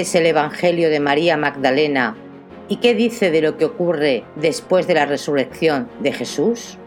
es el Evangelio de María Magdalena y qué dice de lo que ocurre después de la resurrección de Jesús?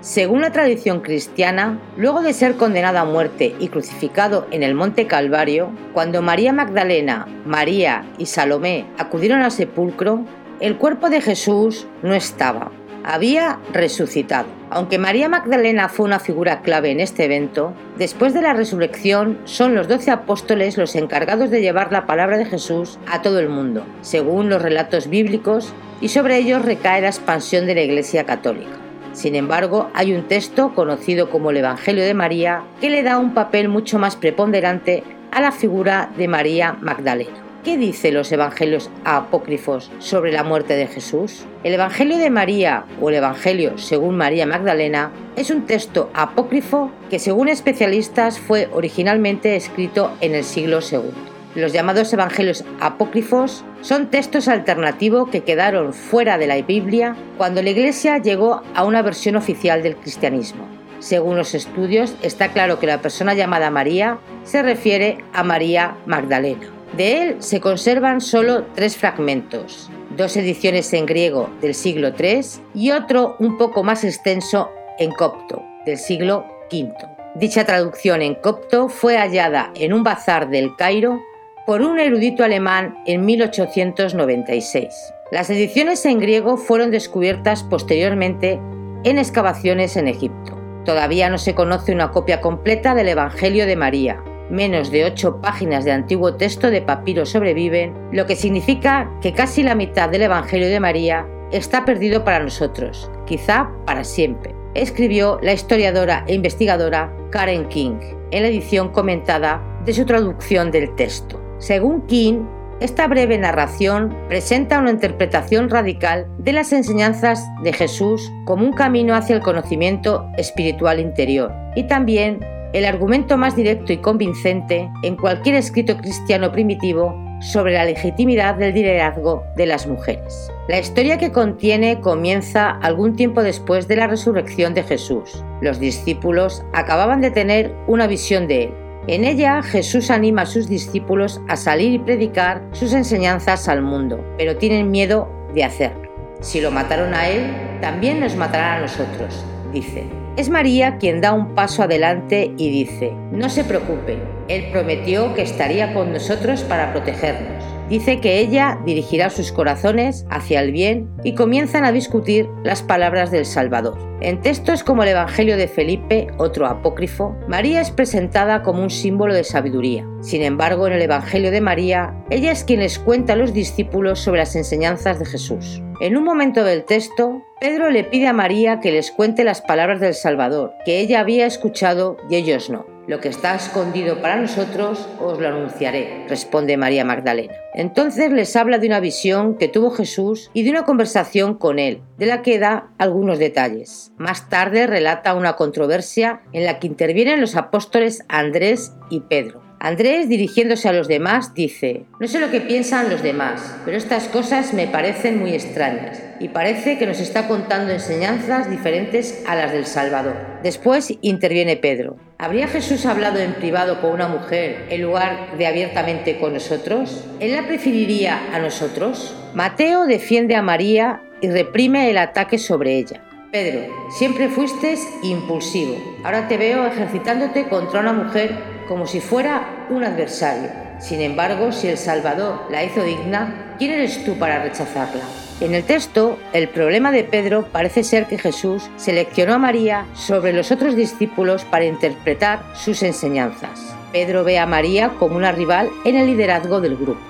Según la tradición cristiana, luego de ser condenado a muerte y crucificado en el Monte Calvario, cuando María Magdalena, María y Salomé acudieron al sepulcro, el cuerpo de Jesús no estaba, había resucitado. Aunque María Magdalena fue una figura clave en este evento, después de la resurrección son los doce apóstoles los encargados de llevar la palabra de Jesús a todo el mundo, según los relatos bíblicos, y sobre ellos recae la expansión de la Iglesia Católica. Sin embargo, hay un texto conocido como el Evangelio de María que le da un papel mucho más preponderante a la figura de María Magdalena. ¿Qué dicen los evangelios apócrifos sobre la muerte de Jesús? El Evangelio de María o el Evangelio según María Magdalena es un texto apócrifo que según especialistas fue originalmente escrito en el siglo II. Los llamados evangelios apócrifos son textos alternativos que quedaron fuera de la Biblia cuando la Iglesia llegó a una versión oficial del cristianismo. Según los estudios, está claro que la persona llamada María se refiere a María Magdalena. De él se conservan solo tres fragmentos, dos ediciones en griego del siglo III y otro un poco más extenso en copto del siglo V. Dicha traducción en copto fue hallada en un bazar del Cairo por un erudito alemán en 1896. Las ediciones en griego fueron descubiertas posteriormente en excavaciones en Egipto. Todavía no se conoce una copia completa del Evangelio de María. Menos de ocho páginas de antiguo texto de papiro sobreviven, lo que significa que casi la mitad del Evangelio de María está perdido para nosotros, quizá para siempre, escribió la historiadora e investigadora Karen King en la edición comentada de su traducción del texto. Según King, esta breve narración presenta una interpretación radical de las enseñanzas de Jesús como un camino hacia el conocimiento espiritual interior y también el argumento más directo y convincente en cualquier escrito cristiano primitivo sobre la legitimidad del liderazgo de las mujeres. La historia que contiene comienza algún tiempo después de la resurrección de Jesús. Los discípulos acababan de tener una visión de él en ella Jesús anima a sus discípulos a salir y predicar sus enseñanzas al mundo, pero tienen miedo de hacerlo. Si lo mataron a él, también nos matarán a nosotros, dice. Es María quien da un paso adelante y dice, no se preocupe, Él prometió que estaría con nosotros para protegernos. Dice que ella dirigirá sus corazones hacia el bien y comienzan a discutir las palabras del Salvador. En textos como el Evangelio de Felipe, otro apócrifo, María es presentada como un símbolo de sabiduría. Sin embargo, en el Evangelio de María, ella es quien les cuenta a los discípulos sobre las enseñanzas de Jesús. En un momento del texto, Pedro le pide a María que les cuente las palabras del Salvador, que ella había escuchado y ellos no. Lo que está escondido para nosotros os lo anunciaré, responde María Magdalena. Entonces les habla de una visión que tuvo Jesús y de una conversación con él, de la que da algunos detalles. Más tarde relata una controversia en la que intervienen los apóstoles Andrés y Pedro. Andrés, dirigiéndose a los demás, dice, no sé lo que piensan los demás, pero estas cosas me parecen muy extrañas y parece que nos está contando enseñanzas diferentes a las del Salvador. Después interviene Pedro. ¿Habría Jesús hablado en privado con una mujer en lugar de abiertamente con nosotros? ¿Él la preferiría a nosotros? Mateo defiende a María y reprime el ataque sobre ella. Pedro, siempre fuiste impulsivo. Ahora te veo ejercitándote contra una mujer como si fuera un adversario. Sin embargo, si el Salvador la hizo digna, ¿quién eres tú para rechazarla? En el texto, el problema de Pedro parece ser que Jesús seleccionó a María sobre los otros discípulos para interpretar sus enseñanzas. Pedro ve a María como una rival en el liderazgo del grupo.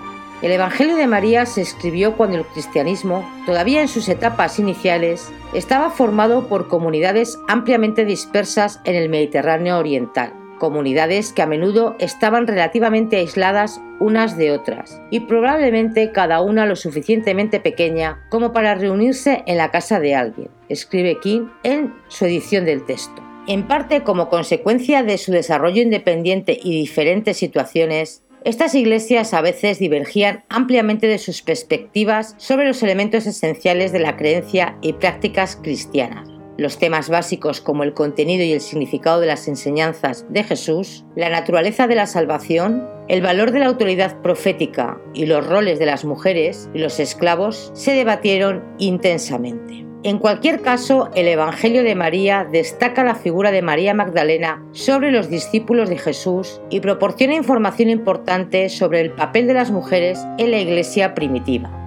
El Evangelio de María se escribió cuando el cristianismo, todavía en sus etapas iniciales, estaba formado por comunidades ampliamente dispersas en el Mediterráneo oriental comunidades que a menudo estaban relativamente aisladas unas de otras y probablemente cada una lo suficientemente pequeña como para reunirse en la casa de alguien, escribe King en su edición del texto. En parte como consecuencia de su desarrollo independiente y diferentes situaciones, estas iglesias a veces divergían ampliamente de sus perspectivas sobre los elementos esenciales de la creencia y prácticas cristianas. Los temas básicos como el contenido y el significado de las enseñanzas de Jesús, la naturaleza de la salvación, el valor de la autoridad profética y los roles de las mujeres y los esclavos se debatieron intensamente. En cualquier caso, el Evangelio de María destaca la figura de María Magdalena sobre los discípulos de Jesús y proporciona información importante sobre el papel de las mujeres en la iglesia primitiva.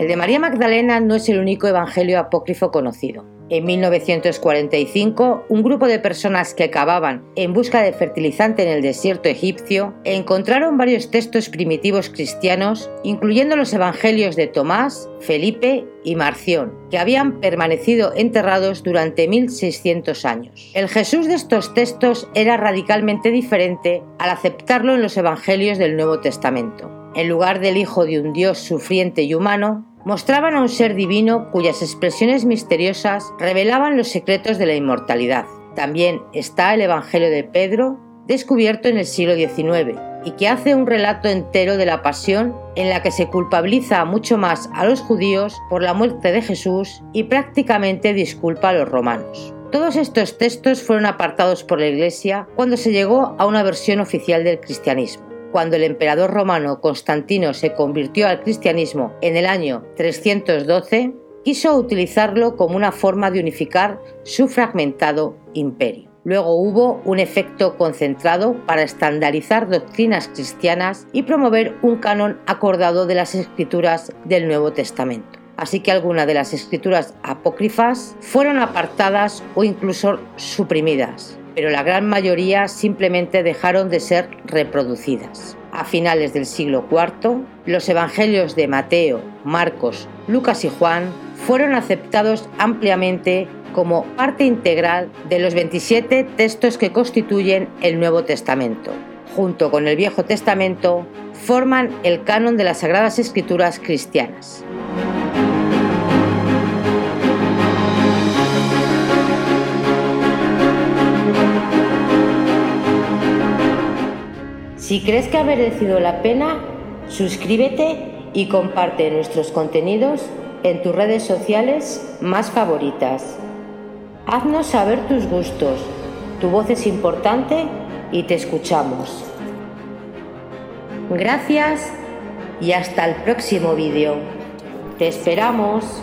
El de María Magdalena no es el único evangelio apócrifo conocido. En 1945, un grupo de personas que acababan en busca de fertilizante en el desierto egipcio encontraron varios textos primitivos cristianos, incluyendo los evangelios de Tomás, Felipe y Marción, que habían permanecido enterrados durante 1600 años. El Jesús de estos textos era radicalmente diferente al aceptarlo en los evangelios del Nuevo Testamento. En lugar del Hijo de un Dios sufriente y humano, mostraban a un ser divino cuyas expresiones misteriosas revelaban los secretos de la inmortalidad. También está el Evangelio de Pedro, descubierto en el siglo XIX, y que hace un relato entero de la pasión en la que se culpabiliza mucho más a los judíos por la muerte de Jesús y prácticamente disculpa a los romanos. Todos estos textos fueron apartados por la Iglesia cuando se llegó a una versión oficial del cristianismo cuando el emperador romano Constantino se convirtió al cristianismo en el año 312, quiso utilizarlo como una forma de unificar su fragmentado imperio. Luego hubo un efecto concentrado para estandarizar doctrinas cristianas y promover un canon acordado de las escrituras del Nuevo Testamento. Así que algunas de las escrituras apócrifas fueron apartadas o incluso suprimidas pero la gran mayoría simplemente dejaron de ser reproducidas. A finales del siglo IV, los evangelios de Mateo, Marcos, Lucas y Juan fueron aceptados ampliamente como parte integral de los 27 textos que constituyen el Nuevo Testamento. Junto con el Viejo Testamento, forman el canon de las Sagradas Escrituras cristianas. Si crees que ha merecido la pena, suscríbete y comparte nuestros contenidos en tus redes sociales más favoritas. Haznos saber tus gustos, tu voz es importante y te escuchamos. Gracias y hasta el próximo vídeo. Te esperamos.